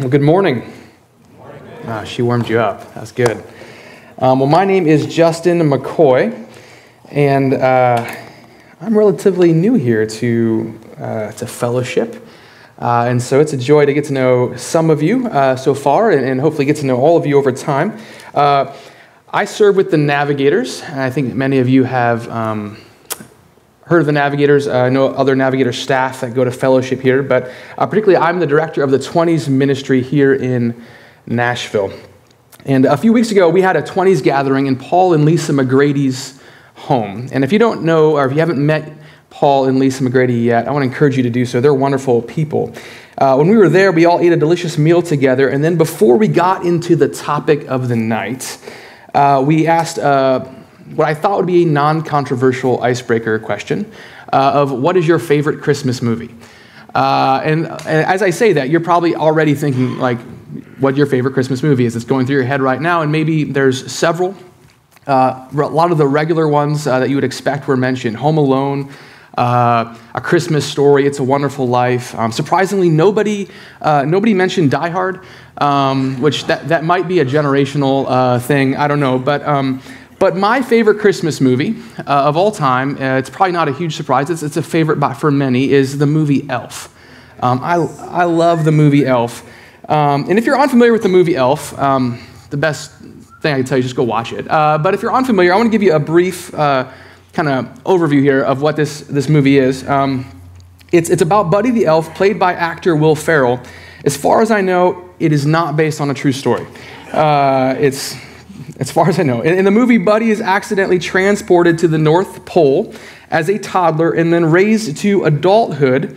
Well, good morning. Ah, she warmed you up. That's good. Um, well, my name is Justin McCoy, and uh, I'm relatively new here to, uh, to fellowship. Uh, and so it's a joy to get to know some of you uh, so far and, and, hopefully get to know all of you over time. Uh, I serve with the Navigators, and I think many of you have. Um, heard of the Navigators. Uh, I know other Navigator staff that go to fellowship here, but uh, particularly I'm the director of the 20s ministry here in Nashville. And a few weeks ago, we had a 20s gathering in Paul and Lisa McGrady's home. And if you don't know, or if you haven't met Paul and Lisa McGrady yet, I want to encourage you to do so. They're wonderful people. Uh, when we were there, we all ate a delicious meal together. And then before we got into the topic of the night, uh, we asked uh, what I thought would be a non controversial icebreaker question uh, of what is your favorite Christmas movie? Uh, and, and, as I say that, you're probably already thinking, like, what your favorite Christmas movie is. It's going through your head right now, and maybe there's several. Uh, a lot of the regular ones uh, that you would expect were mentioned Home Alone, uh, A Christmas Story, It's a Wonderful Life. Um, surprisingly, nobody, uh, nobody mentioned Die Hard, um, which that, that might be a generational thing. I don't know. But um, but my favorite Christmas movie uh, of all time, uh, it's probably not a huge surprise, it's, it's a favorite by, for many, is the movie Elf. Um, I, I love the movie Elf. Um, and if you're unfamiliar with the movie Elf, um, the best thing I can tell you is just go watch it. Uh, but if you're unfamiliar, I want to give you a brief uh, kind of overview here of what this, this movie is. Um, it's, it's about Buddy the Elf, played by actor Will Ferrell. As far as I know, it is not based on a true story. Uh, it's as far as I know. In, the movie, Buddy is accidentally transported to the North Pole as a toddler and then raised to adulthood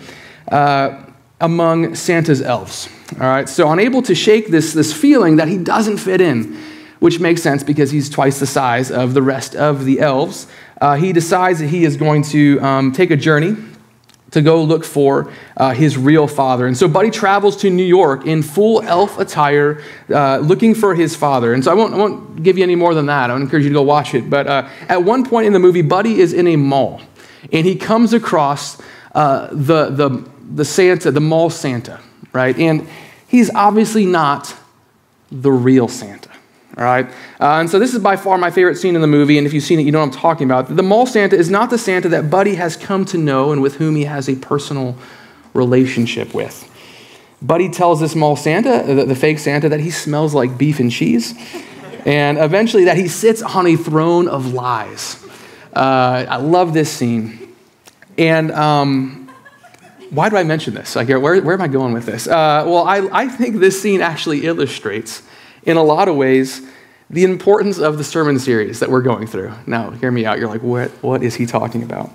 uh, among Santa's elves. All right, so unable to shake this, this feeling that he doesn't fit in, which makes sense because he's twice the size of the rest of the elves, uh, he decides that he is going to um, take a journey to go look for uh, his real father. And so Buddy travels to New York in full elf attire, uh, looking for his father. And so I won't, I won't give you any more than that. I would encourage you to go watch it. But uh, at one point in the movie, Buddy is in a mall, and he comes across uh, the, the, the Santa, the mall Santa, right? And he's obviously not the real Santa. All right? Uh, and so this is by far my favorite scene in the movie, and if you've seen it, you know what I'm talking about. The mall Santa is not the Santa that Buddy has come to know and with whom he has a personal relationship with. Buddy tells this mall Santa, the, the fake Santa, that he smells like beef and cheese, and eventually that he sits on a throne of lies. Uh, I love this scene. And um, why do I mention this? Like, where, where am I going with this? Uh, well, I, I think this scene actually illustrates in a lot of ways, the importance of the sermon series that we're going through. Now, hear me out. You're like, what, what is he talking about?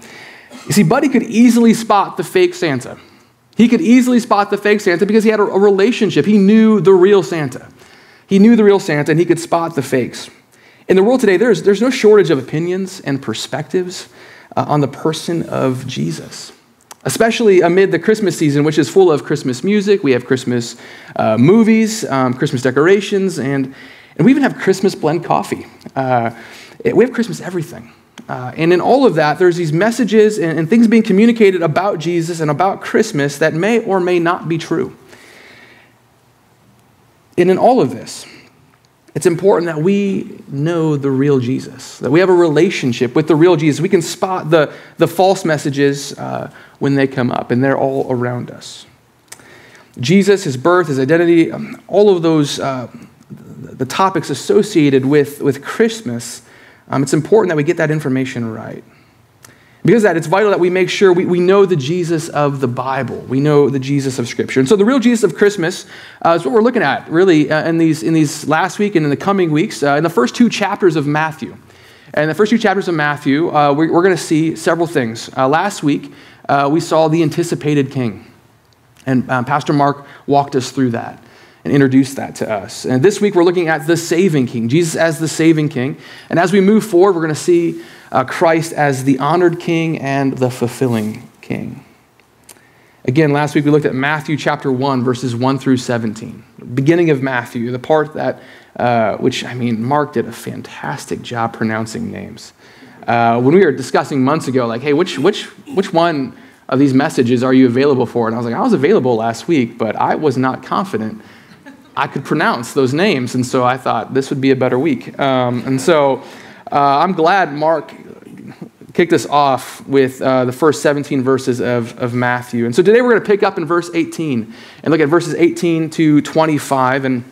You see, Buddy could easily spot the fake Santa. He could easily spot the fake Santa because he had a, a relationship. He knew the real Santa. He knew the real Santa and he could spot the fakes. In the world today, there's, there's no shortage of opinions and perspectives uh, on the person of Jesus especially amid the Christmas season, which is full of Christmas music. We have Christmas uh, movies, um, Christmas decorations, and, and we even have Christmas blend coffee. Uh, we have Christmas everything. Uh, and in all of that, there's these messages and, and things being communicated about Jesus and about Christmas that may or may not be true. And in all of this, it's important that we know the real Jesus, that we have a relationship with the real Jesus. We can spot the, the false messages uh, when they come up, and they're all around us. Jesus, his birth, his identity, um, all of those, uh, the topics associated with, with Christmas, um, it's important that we get that information right. Because that, it's vital that we make sure we, we know the Jesus of the Bible. We know the Jesus of Scripture. And so the real Jesus of Christmas uh, is what we're looking at, really, uh, in, these, in these last week and in the coming weeks, uh, in the first two chapters of Matthew. And the first two chapters of Matthew, uh, we're, we're going to see several things. Uh, last week, uh, we saw the anticipated king. And Pastor Mark walked us through that and introduced that to us. And this week, we're looking at the saving king, Jesus as the saving king. And as we move forward, we're going to see uh, Christ as the honored king and the fulfilling king. Again, last week we looked at Matthew chapter 1, verses 1 through 17. Beginning of Matthew, the part that, uh, which, I mean, Mark did a fantastic job pronouncing names. Uh, when we were discussing months ago, like, hey, which, which, which one of these messages are you available for? And I was like, I was available last week, but I was not confident I could pronounce those names. And so I thought this would be a better week. Um, and so uh, I'm glad Mark kicked us off with uh, the first 17 verses of, of Matthew. And so today we're going to pick up in verse 18 and look at verses 18 to 25. And,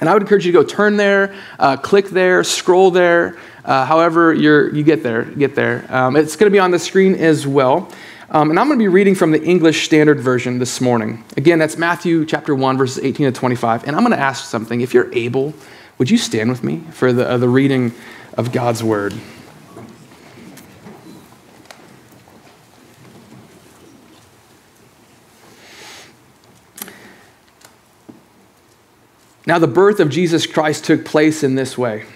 and I would encourage you to go turn there, uh, click there, scroll there, uh, however you're, you get there. Get there. Um, it's going to be on the screen as well. Um, and I'm going to be reading from the English Standard Version this morning. Again, that's Matthew chapter 1, verses 18 to 25. And I'm going to ask something. If you're able, would you stand with me for the, uh, the reading of God's word? Now, the birth of Jesus Christ took place in this way.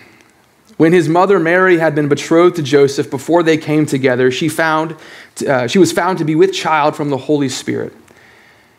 When his mother Mary had been betrothed to Joseph before they came together, she, found, uh, she was found to be with child from the Holy Spirit.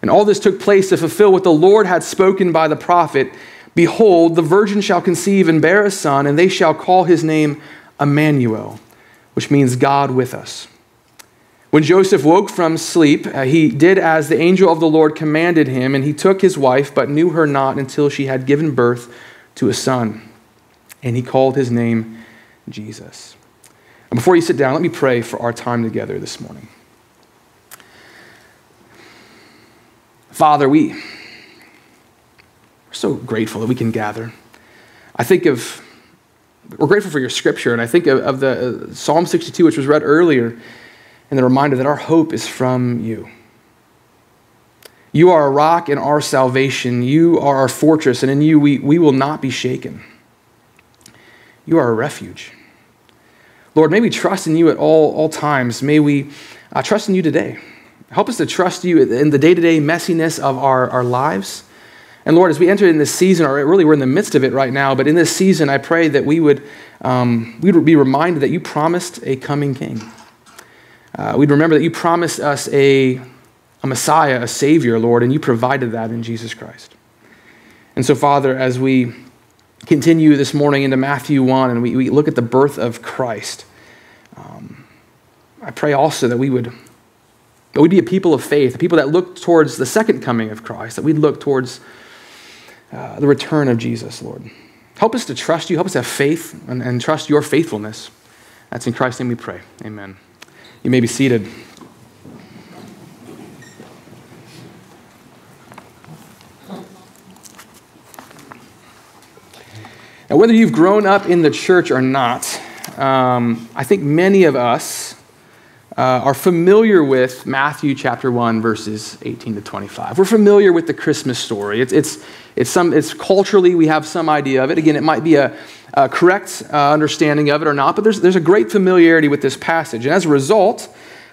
And all this took place to fulfill what the Lord had spoken by the prophet Behold, the virgin shall conceive and bear a son, and they shall call his name Emmanuel, which means God with us. When Joseph woke from sleep, uh, he did as the angel of the Lord commanded him, and he took his wife, but knew her not until she had given birth to a son. And he called his name Jesus. And before you sit down, let me pray for our time together this morning. Father, we, we're so grateful that we can gather. I think of, we're grateful for your scripture, and I think of, of the uh, Psalm 62, which was read earlier and the reminder that our hope is from you. You are a rock in our salvation. You are our fortress, and in you we, we will not be shaken. You are a refuge. Lord, may we trust in you at all, all times. May we uh, trust in you today. Help us to trust you in the day to day messiness of our, our lives. And Lord, as we enter in this season, or really we're in the midst of it right now, but in this season, I pray that we would, um, we would be reminded that you promised a coming king uh, we'd remember that you promised us a, a Messiah, a Savior, Lord, and you provided that in Jesus Christ. And so, Father, as we continue this morning into Matthew 1 and we, we look at the birth of Christ, um, I pray also that we would that we'd be a people of faith, a people that look towards the second coming of Christ, that we'd look towards uh, the return of Jesus, Lord. Help us to trust you, help us have faith and, and trust your faithfulness. That's in Christ's name we pray. Amen. You may be seated. Now, whether you've grown up in the church or not, um, I think many of us uh, are familiar with Matthew chapter 1, verses 18 to 25. We're familiar with the Christmas story. It's, it's, it's, some, it's culturally, we have some idea of it. Again, it might be a, a correct uh, understanding of it or not, but there's, there's a great familiarity with this passage. And as a result,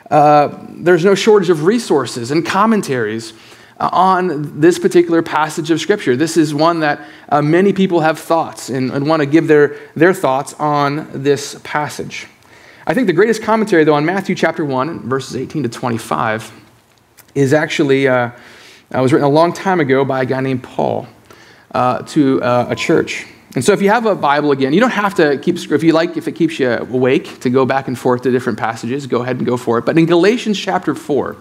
uh, there's no shortage of resources and commentaries uh, on this particular passage of Scripture. This is one that uh, many people have thoughts and, and want to give their, their thoughts on this passage. I think the greatest commentary, though, on Matthew chapter 1, verses 18 to 25, is actually, uh, was written a long time ago by a guy named Paul uh, to uh, a church. And so if you have a Bible again, you don't have to keep, if you like, if it keeps you awake to go back and forth to different passages, go ahead and go for it. But in Galatians chapter 4,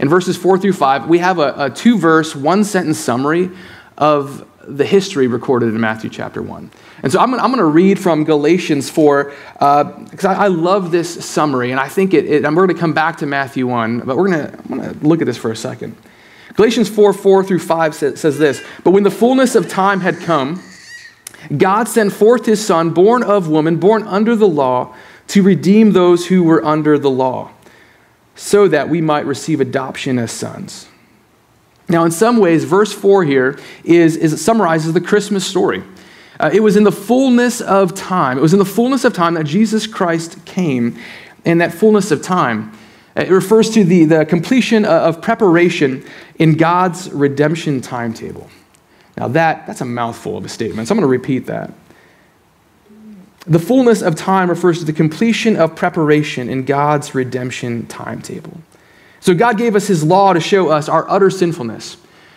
in verses 4 through 5, we have a, a two verse, one sentence summary of the history recorded in Matthew chapter 1. And so I'm going to read from Galatians 4 because uh, I, I, love this summary, and I think it, it, we're going to come back to Matthew 1, but we're going to, I'm going to look at this for a second. Galatians 4 4 through 5 says, says this But when the fullness of time had come, God sent forth his Son, born of woman, born under the law, to redeem those who were under the law, so that we might receive adoption as sons. Now, in some ways, verse 4 here is, is it summarizes the Christmas story. Uh, it was in the fullness of time. It was in the fullness of time that Jesus Christ came, and that fullness of time. Uh, it refers to the, the completion of preparation in God's redemption timetable. Now, that, that's a mouthful of a statement, so I'm going to repeat that. The fullness of time refers to the completion of preparation in God's redemption timetable. So, God gave us His law to show us our utter sinfulness.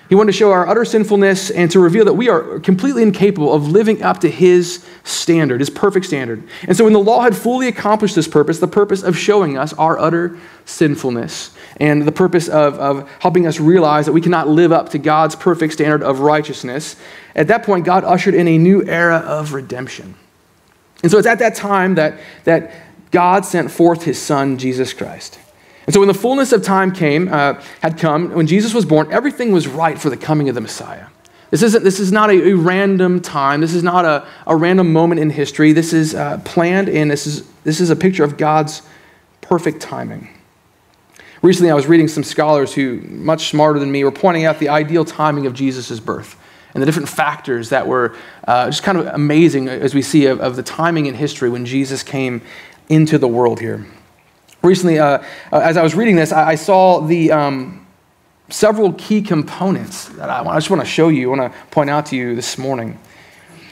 He wanted to show our utter sinfulness and to reveal that we are completely incapable of living up to His standard, His perfect standard. And so, when the law had fully accomplished this purpose, the purpose of showing us our utter sinfulness, and the purpose of, of helping us realize that we cannot live up to God's perfect standard of righteousness, at that point, God ushered in a new era of redemption. And so, it's at that time that, that God sent forth His Son, Jesus Christ. And so when the fullness of time came, uh, had come, when Jesus was born, everything was right for the coming of the Messiah. This, isn't, this is not a, a random time. This is not a, a random moment in history. This is uh, planned, and this is, this is a picture of God's perfect timing. Recently, I was reading some scholars who, much smarter than me, were pointing out the ideal timing of Jesus' birth and the different factors that were uh, just kind of amazing as we see of, of the timing in history when Jesus came into the world here. Recently, uh, uh, as I was reading this, I, I saw the um, several key components that I, I just want to show you, I want to point out to you this morning.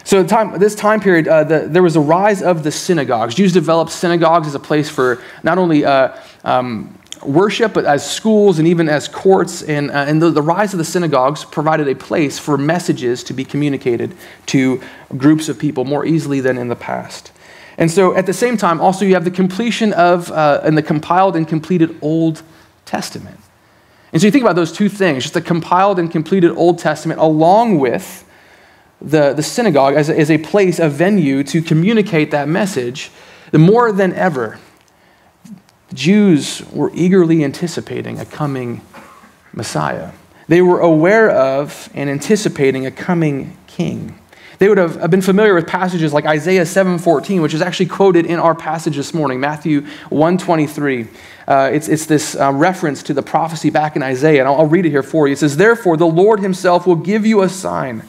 So, time, this time period, uh, the, there was a rise of the synagogues. Jews developed synagogues as a place for not only uh, um, worship, but as schools and even as courts. And, uh, and the, the, rise of the synagogues provided a place for messages to be communicated to groups of people more easily than in the past. And so at the same time, also you have the completion of uh, and the compiled and completed Old Testament. And so you think about those two things, just the compiled and completed Old Testament, along with the, the synagogue as a, as a place, a venue to communicate that message, the more than ever, Jews were eagerly anticipating a coming Messiah. They were aware of and anticipating a coming king. They would have been familiar with passages like Isaiah 7:14, which is actually quoted in our passage this morning, Matthew 1:23. Uh, it's, it's this uh, reference to the prophecy back in Isaiah, and I'll, I'll read it here for you. It says, "Therefore, the Lord Himself will give you a sign: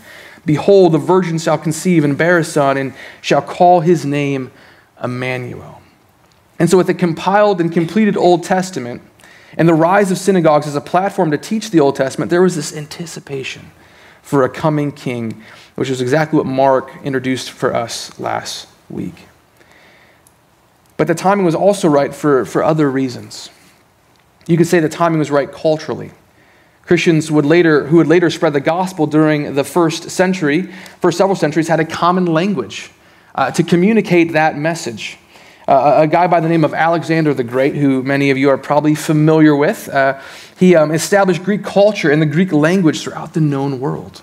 Behold, the virgin shall conceive and bear a son, and shall call his name Emmanuel." And so, with the compiled and completed Old Testament and the rise of synagogues as a platform to teach the Old Testament, there was this anticipation for a coming king which is exactly what Mark introduced for us last week. But the timing was also right for, for other reasons. You could say the timing was right culturally. Christians would later, who would later spread the gospel during the first century, for several centuries, had a common language uh, to communicate that message. Uh, a guy by the name of Alexander the Great, who many of you are probably familiar with, uh, he um, established Greek culture and the Greek language throughout the known world.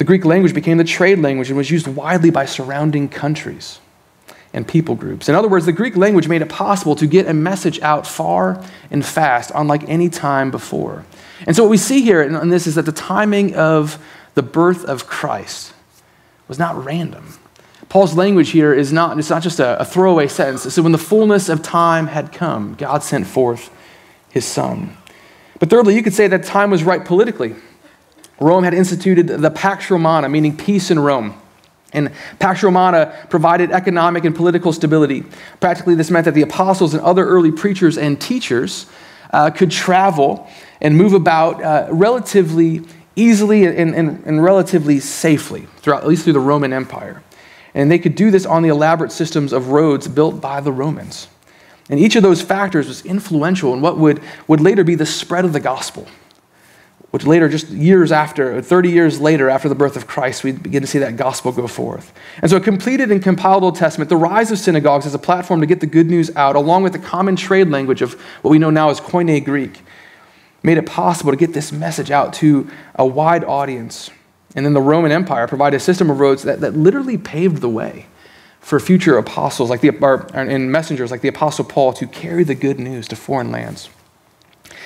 The Greek language became the trade language and was used widely by surrounding countries and people groups. In other words, the Greek language made it possible to get a message out far and fast, unlike any time before. And so, what we see here in this is that the timing of the birth of Christ was not random. Paul's language here is not, it's not just a, a throwaway sentence. So, when the fullness of time had come, God sent forth his son. But thirdly, you could say that time was right politically. Rome had instituted the Pax Romana, meaning peace in Rome. And Pax Romana provided economic and political stability. Practically, this meant that the apostles and other early preachers and teachers uh, could travel and move about uh, relatively easily and, and, and relatively safely, throughout, at least through the Roman Empire. And they could do this on the elaborate systems of roads built by the Romans. And each of those factors was influential in what would, would later be the spread of the gospel which later, just years after, 30 years later, after the birth of Christ, we begin to see that gospel go forth. And so, a completed and compiled Old Testament, the rise of synagogues as a platform to get the good news out, along with the common trade language of what we know now as Koine Greek, made it possible to get this message out to a wide audience. And then the Roman Empire provided a system of roads that, that literally paved the way for future apostles like the, or, and messengers like the Apostle Paul to carry the good news to foreign lands.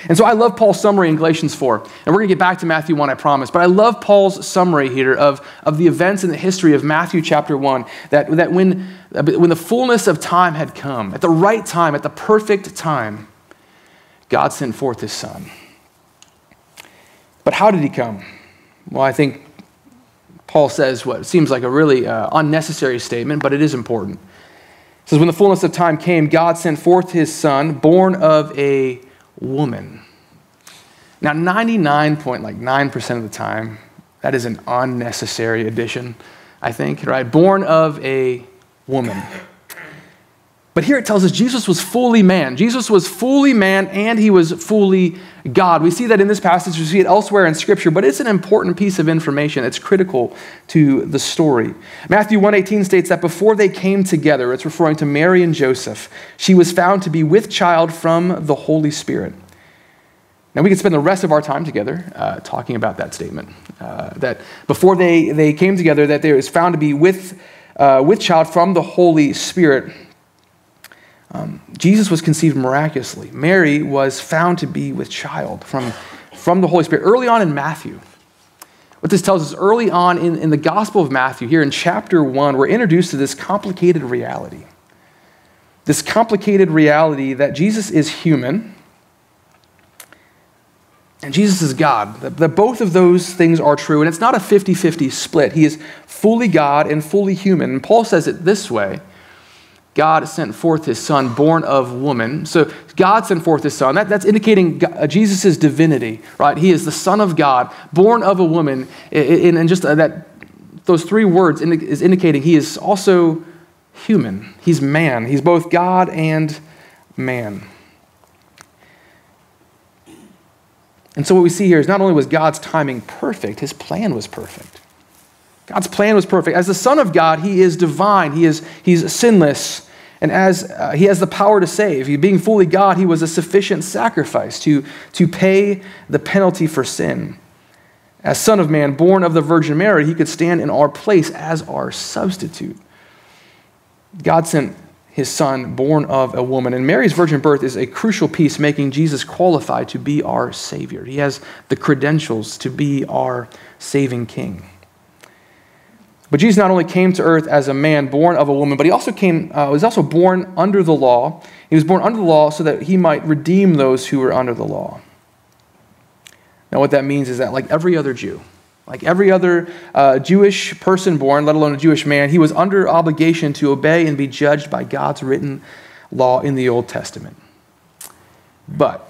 And so I love Paul's summary in Galatians 4. And we're going to get back to Matthew 1, I promise. But I love Paul's summary here of, of the events in the history of Matthew chapter 1. That, that when, when the fullness of time had come, at the right time, at the perfect time, God sent forth his son. But how did he come? Well, I think Paul says what seems like a really uh, unnecessary statement, but it is important. It says, When the fullness of time came, God sent forth his son, born of a woman. Now, 99.9% of the time, That is an unnecessary addition, I think, right? Born of a woman. But here it tells us Jesus was fully man. Jesus was fully man and he was fully God. We see that in this passage, we see it elsewhere in Scripture, but it's an important piece of information. It's critical to the story. Matthew 1:18 states that before they came together, it's referring to Mary and Joseph, she was found to be with child from the Holy Spirit. Now, we could spend the rest of our time together uh, talking about that statement. Uh, that before they, they came together, that there was found to be with, uh, with child from the Holy Spirit. Um, Jesus was conceived miraculously. Mary was found to be with child from, from the Holy Spirit. Early on in Matthew, what this tells us early on in, in the Gospel of Matthew, here in chapter 1, we're introduced to this complicated reality. This complicated reality that Jesus is human and Jesus is God. That, that both of those things are true, and it's not a 50 50 split. He is fully God and fully human. And Paul says it this way God sent forth his son, born of woman. So God sent forth his son. That, that's indicating uh, Jesus' divinity, right? He is the Son of God, born of a woman. And just uh, that, those three words is indicating he is also human. He's man. He's both God and man. And so what we see here is not only was God's timing perfect, his plan was perfect. God's plan was perfect. As the Son of God, he is divine, he is he's sinless, and as uh, he has the power to save. He, being fully God, he was a sufficient sacrifice to, to pay the penalty for sin. As Son of Man, born of the Virgin Mary, he could stand in our place as our substitute. God sent his son born of a woman. And Mary's virgin birth is a crucial piece making Jesus qualified to be our Savior. He has the credentials to be our saving King. But Jesus not only came to earth as a man born of a woman, but he also came, uh, was also born under the law. He was born under the law so that he might redeem those who were under the law. Now, what that means is that, like every other Jew, like every other uh, Jewish person born, let alone a Jewish man, he was under obligation to obey and be judged by God's written law in the Old Testament. But,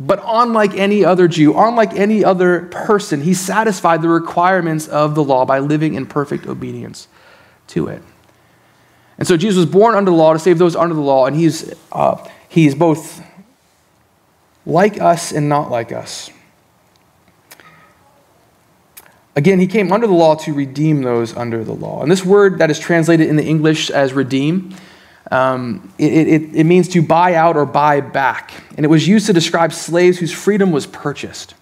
but unlike any other Jew, unlike any other person, he satisfied the requirements of the law by living in perfect obedience to it. And so Jesus was born under the law to save those under the law, and he's, uh, he's both like us and not like us. Again, he came under the law to redeem those under the law. And this word that is translated in the English as redeem, um, it, it, it means to buy out or buy back. And it was used to describe slaves whose freedom was purchased.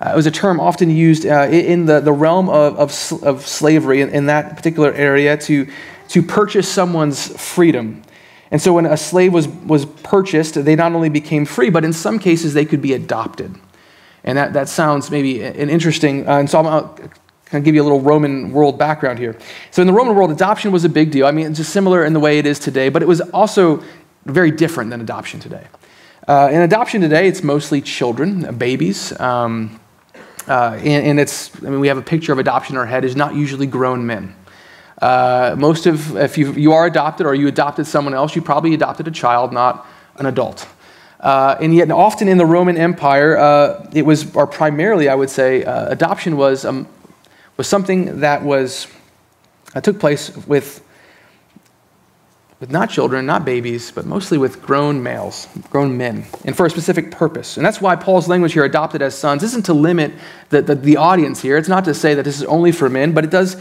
Uh, it was a term often used uh, in the, the realm of, of, of slavery in, in, that particular area to, to purchase someone's freedom. And so when a slave was, was purchased, they not only became free, but in some cases they could be adopted. And that, that sounds maybe an interesting, uh, and so To give you a little Roman world background here. So in the Roman world, adoption was a big deal. I mean, it's just similar in the way it is today, but it was also very different than adoption today. Uh, in adoption today, it's mostly children, uh, babies. Um, uh, and, and, it's, I mean, we have a picture of adoption in our head, is not usually grown men. Uh, most of, if you, you are adopted or you adopted someone else, you probably adopted a child, not an adult. Uh, and yet, often in the Roman Empire, uh, it was, or primarily, I would say, uh, adoption was, um, was something that was, uh, took place with with not children, not babies, but mostly with grown males, grown men, and for a specific purpose. And that's why Paul's language here, adopted as sons, isn't to limit the, the, the audience here. It's not to say that this is only for men, but it does,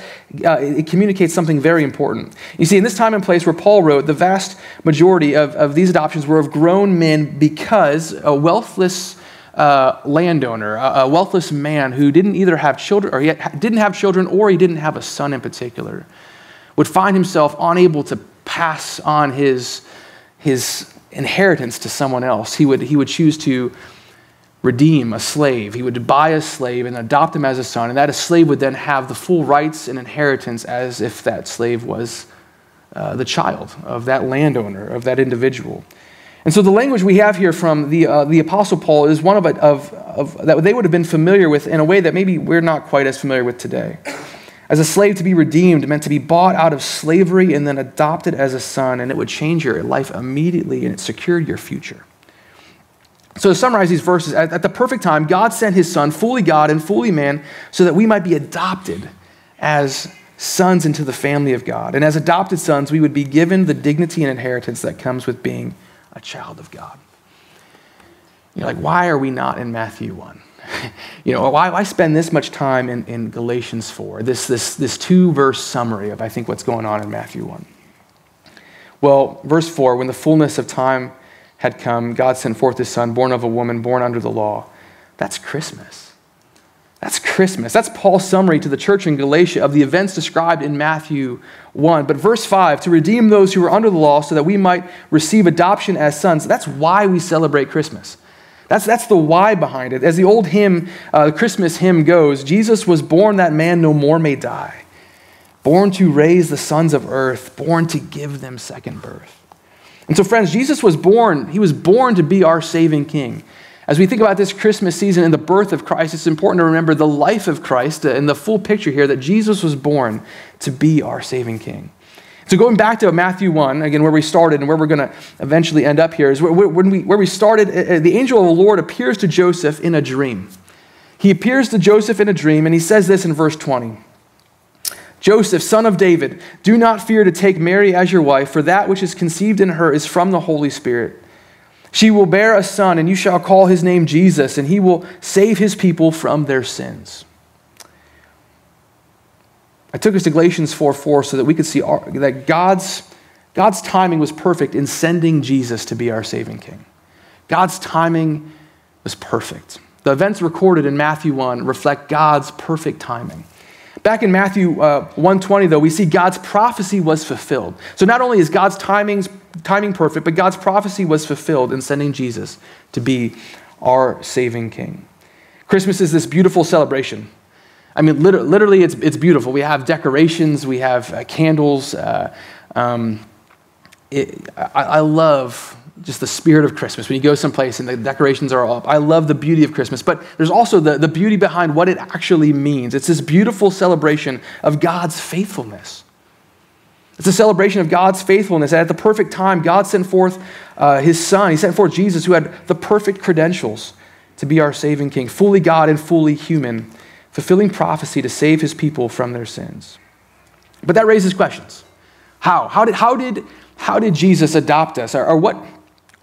uh, it communicates something very important. You see, in this time and place where Paul wrote, the vast majority of, of these adoptions were of grown men because a wealthless uh, landowner, a, a, wealthless man who didn't either have children, or he didn't have children, or he didn't have a son in particular, would find himself unable to pass on his, his inheritance to someone else. He would, he would choose to redeem a slave. He would buy a slave and adopt him as a son, and that a slave would then have the full rights and inheritance as if that slave was uh, the child of that landowner, of that individual. And so the language we have here from the, uh, the Apostle Paul is one of, of, of, that they would have been familiar with in a way that maybe we're not quite as familiar with today. As a slave to be redeemed meant to be bought out of slavery and then adopted as a son, and it would change your life immediately and it secured your future. So, to summarize these verses, at, at, the perfect time, God sent his son, fully God and fully man, so that we might be adopted as sons into the family of God. And as adopted sons, we would be given the dignity and inheritance that comes with being a child of God. You're like, why are we not in Matthew 1? you know, why, why spend this much time in, in Galatians 4? This, this, this two verse summary of, I think, what's going on in Matthew 1. Well, verse 4 when the fullness of time had come, God sent forth his son, born of a woman, born under the law. That's Christmas. That's Christmas. That's Paul's summary to the church in Galatia of the events described in Matthew 1. But verse 5 to redeem those who are under the law so that we might receive adoption as sons. That's why we celebrate Christmas. That's, that's the why behind it. As the old hymn, uh, the Christmas hymn goes Jesus was born that man no more may die, born to raise the sons of earth, born to give them second birth. And so, friends, Jesus was born, he was born to be our saving king. As we think about this Christmas season and the birth of Christ, it's important to remember the life of Christ and the full picture here that Jesus was born to be our saving king. So, going back to Matthew 1, again, where we started and where we're going to eventually end up here, is where, we, where we started. Uh, uh, the angel of the Lord appears to Joseph in a dream. He appears to Joseph in a dream, and he says this in verse 20 Joseph, son of David, do not fear to take Mary as your wife, for that which is conceived in her is from the Holy Spirit. She will bear a son, and you shall call his name Jesus, and he will save his people from their sins. I took us to Galatians 4 4 so that we could see our, that God's, God's timing was perfect in sending Jesus to be our saving king. God's timing was perfect. The events recorded in Matthew 1 reflect God's perfect timing. Back in Matthew uh, 120, though, we see God's prophecy was fulfilled. So not only is God's timings, timing perfect, but God's prophecy was fulfilled in sending Jesus to be our saving king. Christmas is this beautiful celebration. I mean, literally, literally it's, it's beautiful. We have decorations, we have uh, candles. Uh, um, it, I, I love just the spirit of Christmas. When you go someplace and the decorations are all up, I love the beauty of Christmas. But there's also the, the beauty behind what it actually means. It's this beautiful celebration of God's faithfulness. It's a celebration of God's faithfulness. at the perfect time, God sent forth uh, his son. He sent forth Jesus, who had the perfect credentials to be our saving king, fully God and fully human, fulfilling prophecy to save his people from their sins. But that raises questions. How? How did, how did, how did Jesus adopt us? Or, or what,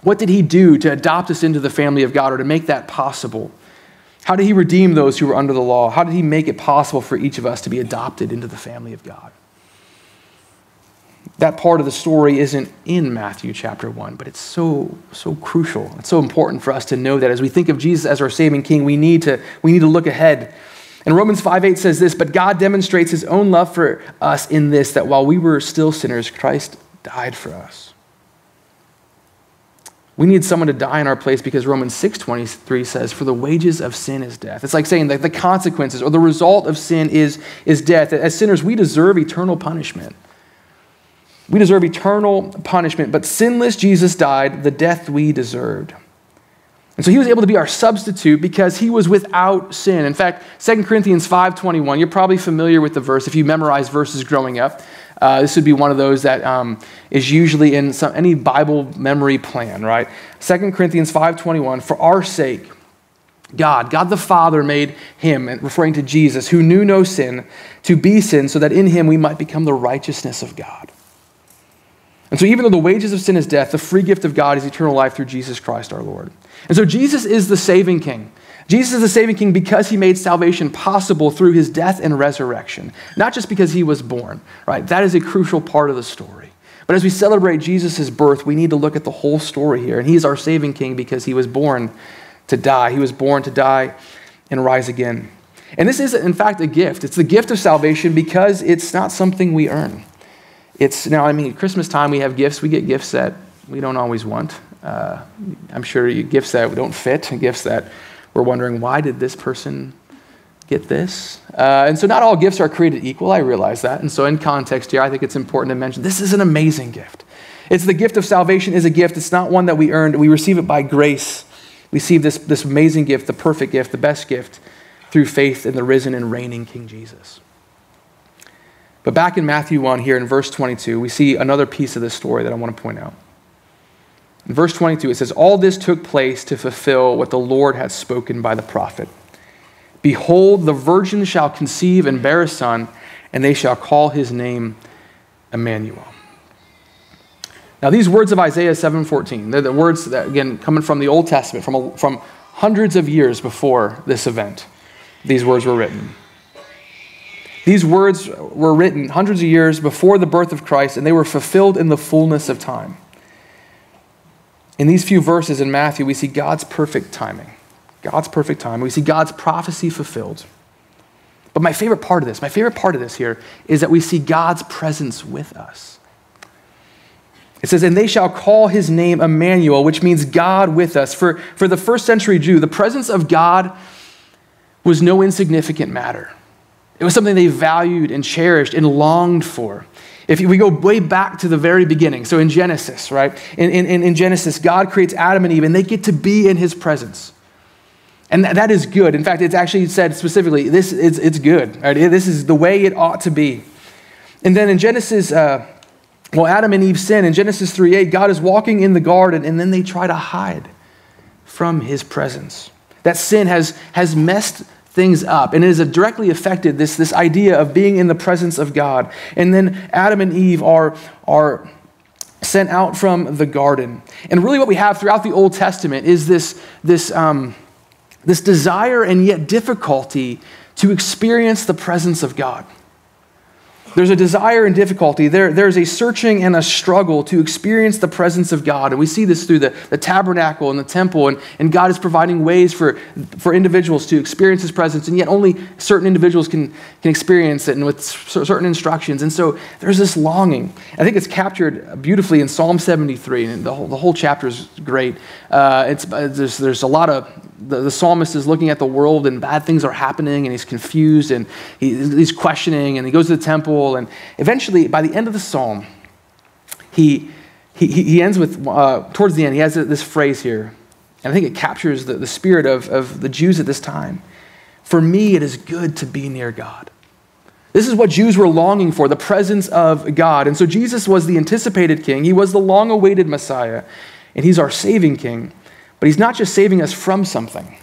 what did he do to adopt us into the family of God or to make that possible? How did he redeem those who were under the law? How did he make it possible for each of us to be adopted into the family of God? That part of the story isn't in Matthew chapter 1, but it's so, so crucial. It's so important for us to know that as we think of Jesus as our saving king, we need to, we need to look ahead. And Romans 5 8 says this, but God demonstrates his own love for us in this, that while we were still sinners, Christ died for us. We need someone to die in our place because Romans 6:23 says, "For the wages of sin is death." It's like saying that the consequences or the result of sin is, is death. As sinners, we deserve eternal punishment. We deserve eternal punishment, but sinless Jesus died the death we deserved. And so he was able to be our substitute because he was without sin. In fact, 2 Corinthians 5:21, you're probably familiar with the verse if you memorized verses growing up. Uh, this would be one of those that um, is usually in some, any Bible memory plan, right? 2 Corinthians 5.21, for our sake, God, God the Father made him, referring to Jesus, who knew no sin, to be sin, so that in him we might become the righteousness of God. And so, even though the wages of sin is death, the free gift of God is eternal life through Jesus Christ our Lord. And so, Jesus is the saving king. Jesus is the saving king because he made salvation possible through his death and resurrection, not just because he was born, right? That is a crucial part of the story. But as we celebrate Jesus' birth, we need to look at the whole story here. And he is our saving king because he was born to die. He was born to die and rise again. And this is, in fact, a gift. It's the gift of salvation because it's not something we earn. It's now, I mean, at Christmas time, we have gifts. We get gifts that we don't always want. Uh, I'm sure gifts that don't fit, gifts that we're wondering, why did this person get this? Uh, and so, not all gifts are created equal. I realize that. And so, in context here, I think it's important to mention this is an amazing gift. It's the gift of salvation is a gift. It's not one that we earned. We receive it by grace. We receive this, this amazing gift, the perfect gift, the best gift, through faith in the risen and reigning King Jesus. But back in Matthew 1, here in verse 22, we see another piece of this story that I want to point out. In verse 22, it says, All this took place to fulfill what the Lord had spoken by the prophet. Behold, the virgin shall conceive and bear a son, and they shall call his name Emmanuel. Now, these words of Isaiah 7:14, they're the words that, again, coming from the Old Testament, from, from hundreds of years before this event, these words were written. These words were written hundreds of years before the birth of Christ, and they were fulfilled in the fullness of time. In these few verses in Matthew, we see God's perfect timing. God's perfect time. We see God's prophecy fulfilled. But my favorite part of this, my favorite part of this here, is that we see God's presence with us. It says, And they shall call his name Emmanuel, which means God with us. For, for the first century Jew, the presence of God was no insignificant matter. It was something they valued and cherished and longed for. If we go way back to the very beginning, so in Genesis, right? In, in, in Genesis, God creates Adam and Eve, and they get to be in his presence. And that is good. In fact, it's actually said specifically, this is it's good. Right? This is the way it ought to be. And then in Genesis, uh, well, Adam and Eve sin. In Genesis 3 8, God is walking in the garden, and then they try to hide from his presence. That sin has, has messed things up. And it has directly affected this, this idea of being in the presence of God. And then Adam and Eve are, are sent out from the garden. And really, what we have throughout the Old Testament is this, this, um, this desire and yet difficulty to experience the presence of God. There's a desire and difficulty. There, there's a searching and a struggle to experience the presence of God. And we see this through the, the tabernacle and the temple. And, and God is providing ways for, for individuals to experience His presence. And yet only certain individuals can, can experience it and with certain instructions. And so there's this longing. I think it's captured beautifully in Psalm 73. And the whole, the whole chapter is great. Uh, it's, there's, there's a lot of the, the, psalmist is looking at the world and bad things are happening and he's confused and he, he's questioning and he goes to the temple and eventually by the end of the psalm he, he, he ends with uh, towards the end he has this phrase here and i think it captures the, the spirit of, of the jews at this time for me it is good to be near god this is what Jews were longing for, the presence of God. And so Jesus was the anticipated king. He was the long awaited Messiah. And he's our saving king. But he's not just saving us from something.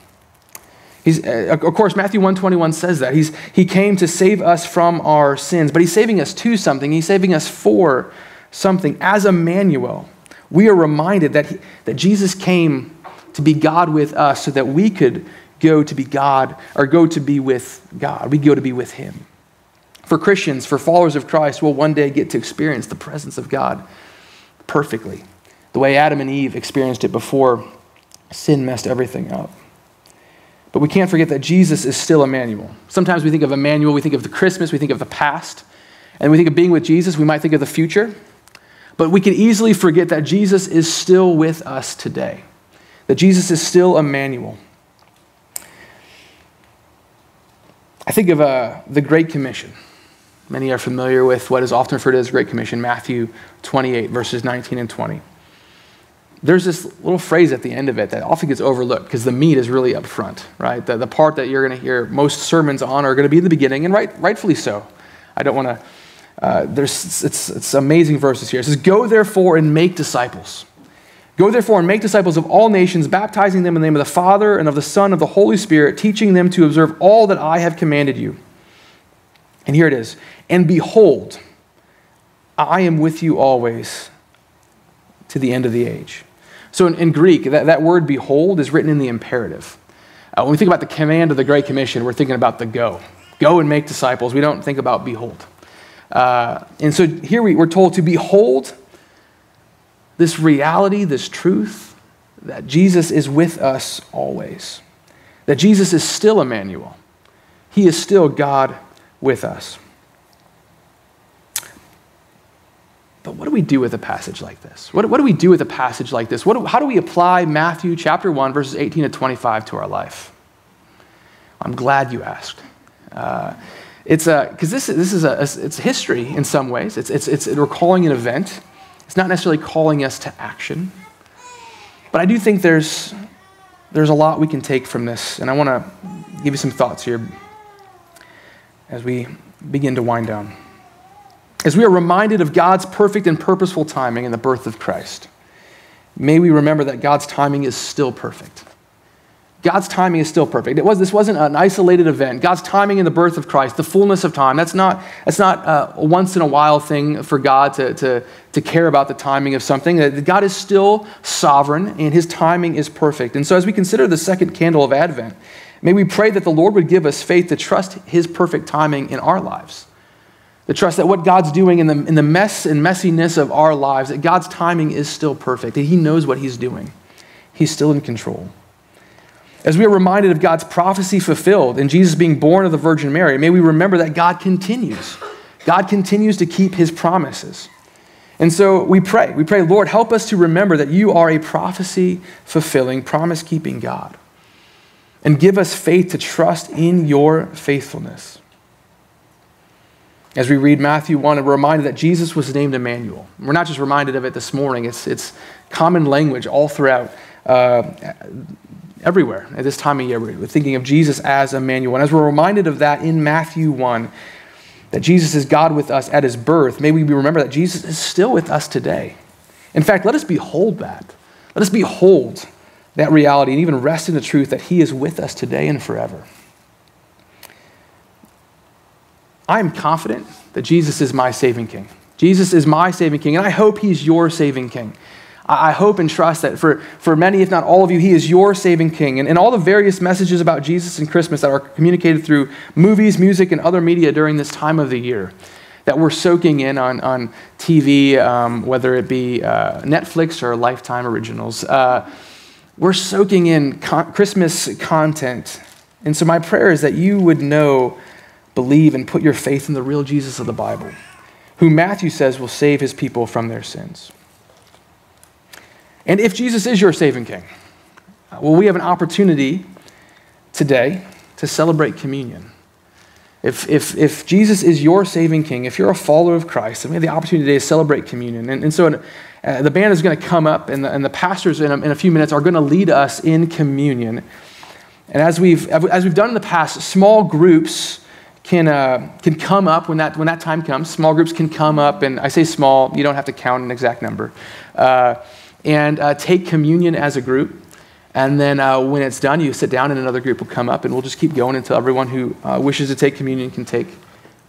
He's, uh, of course, Matthew 121 says that. He's, he came to save us from our sins, but he's saving us to something. He's saving us for something. As Emmanuel, we are reminded that, he, that Jesus came to be God with us so that we could go to be God or go to be with God. We go to be with him. For Christians, for followers of Christ, we'll one day get to experience the presence of God perfectly, the way Adam and Eve experienced it before Sin messed everything up. But we can't forget that Jesus is still Emmanuel. Sometimes we think of Emmanuel, we think of the Christmas, we think of the past, and we think of being with Jesus, we might think of the future. But we can easily forget that Jesus is still with us today, that Jesus is still Emmanuel. I think of uh, the Great Commission. Many are familiar with what is often referred to as Great Commission, Matthew 28, verses 19 and 20 there's this little phrase at the end of it that often gets overlooked because the meat is really up front, right? The, the part that you're going to hear most sermons on are going to be in the beginning, and right, rightfully so. I don't want to, uh, there's, it's, it's amazing verses here. It says, Go therefore and make disciples. Go therefore and make disciples of all nations, baptizing them in the name of the Father and of the Son and of the Holy Spirit, teaching them to observe all that I have commanded you. And here it is. And behold, I am with you always to the end of the age. So in, in Greek, that, that word behold is written in the imperative. Uh, when we think about the command of the Great Commission, we're thinking about the go. Go and make disciples. We don't think about behold. Uh, and so here we, we're told to behold this reality, this truth, that Jesus is with us always. That Jesus is still Emmanuel. He is still God with us. But what do we do with a passage like this? What, what do we do with a passage like this? How do we apply Matthew chapter 1, verses 18 to 25 to our life? I'm glad you asked. Uh, it's because this, this is a, it's history in some ways. It's, it's, it's recalling an event. It's not necessarily calling us to action. But I do think there's, there's a lot we can take from this. And I want to give you some thoughts here as we begin to wind down as we are reminded of God's perfect and purposeful timing in the birth of Christ. may we remember that God's timing is still perfect. God's timing is still perfect. It was, this wasn't an isolated event. God's timing in the birth of Christ, the fullness of time, that's not, that's not uh, a once in a while thing for God to, to, to care about the timing of something. Uh, God is still sovereign and his timing is perfect. And so as we consider the second candle of Advent, may we pray that the Lord would give us faith to trust his perfect timing in our lives. To trust that what God's doing in the, in the mess and messiness of our lives, that God's timing is still perfect, that he knows what he's doing. He's still in control. As we are reminded of God's prophecy fulfilled in Jesus being born of the Virgin Mary, may we remember that God continues. God continues to keep his promises. And so we pray. We pray, Lord, help us to remember that you are a prophecy fulfilling, promise keeping God. And give us faith to trust in your faithfulness. As we read Matthew 1, we're reminded that Jesus was named Emmanuel. We're not just reminded of it this morning, it's, it's common language all throughout uh, everywhere at this time of year. We're thinking of Jesus as Emmanuel. And as we're reminded of that in Matthew 1, that Jesus is God with us at his birth, may we remember that Jesus is still with us today. In fact, let us behold that. Let us behold that reality and even rest in the truth that he is with us today and forever. I am confident that Jesus is my saving king. Jesus is my saving king, and I hope he's your saving king. I hope and trust that for, for many, if not all of you, he is your saving king. And, and all the various messages about Jesus and Christmas that are communicated through movies, music, and other media during this time of the year that we're soaking in on, on TV, um, whether it be uh, Netflix or Lifetime Originals. Uh, we're soaking in con- Christmas content. And so, my prayer is that you would know, believe, and put your faith in the real Jesus of the Bible, who Matthew says will save his people from their sins. And if Jesus is your saving king, well, we have an opportunity today to celebrate communion. If, if, if Jesus is your saving king, if you're a follower of Christ, then we have the opportunity today to celebrate communion. And, and so uh, the band is going to come up, and the, and the pastors in a, in a few minutes are going to lead us in communion. And as we've, as we've done in the past, small groups can, uh, can come up when that, when that time comes. Small groups can come up, and I say small, you don't have to count an exact number. Uh, and uh, take communion as a group. And then uh, when it's done, you sit down and another group will come up, and we'll just keep going until everyone who uh, wishes to take communion can take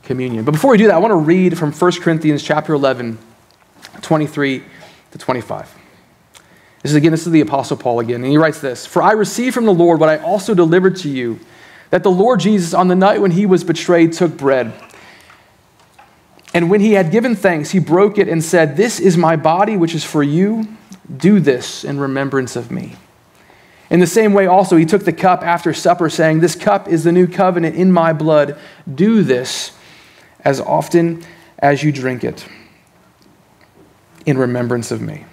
communion. But before we do that, I want to read from 1 Corinthians chapter 11, 23 to 25. This is again, this is the Apostle Paul again, and he writes this For I received from the Lord what I also delivered to you, that the Lord Jesus, on the night when he was betrayed, took bread. And when he had given thanks, he broke it and said, This is my body, which is for you. Do this in remembrance of me. In the same way, also, he took the cup after supper, saying, This cup is the new covenant in my blood. Do this as often as you drink it in remembrance of me.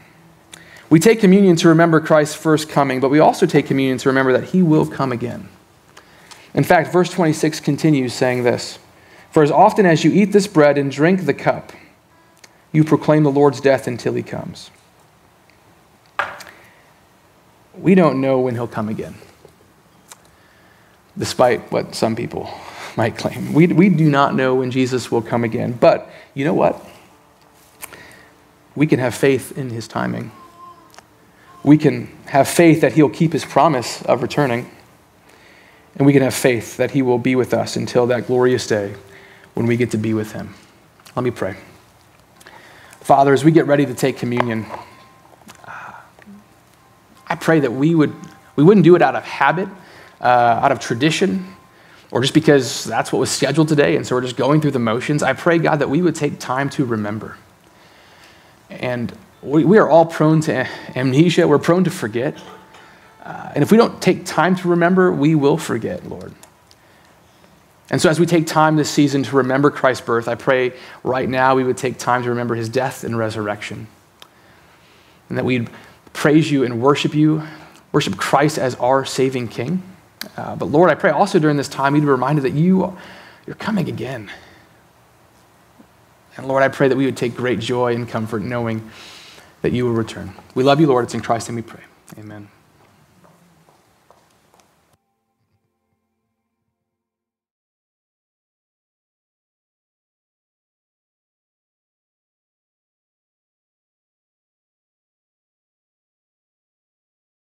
We take communion to remember Christ's first coming, but we also take communion to remember that he will come again. In fact, verse 26 continues saying this For as often as you eat this bread and drink the cup, you proclaim the Lord's death until he comes we don't know when he'll come again, despite what some people might claim. We, we do not know when Jesus will come again. But you know what? We can have faith in his timing. We can have faith that he'll keep his promise of returning. And we can have faith that he will be with us until that glorious day when we get to be with him. Let me pray. Father, as we get ready to take communion, I pray that we, would, we wouldn't do it out of habit, uh, out of tradition, or just because that's what was scheduled today, and so we're just going through the motions. I pray, God, that we would take time to remember. And we, we are all prone to amnesia, we're prone to forget. Uh, and if we don't take time to remember, we will forget, Lord. And so, as we take time this season to remember Christ's birth, I pray right now we would take time to remember his death and resurrection. And that we'd praise you and worship you, worship Christ as our saving King. Uh, but Lord, I pray also during this time, you'd be reminded that you, you're coming again. And Lord, I pray that we would take great joy and comfort knowing that you will return. We love you, Lord. It's in Christ and we pray. Amen.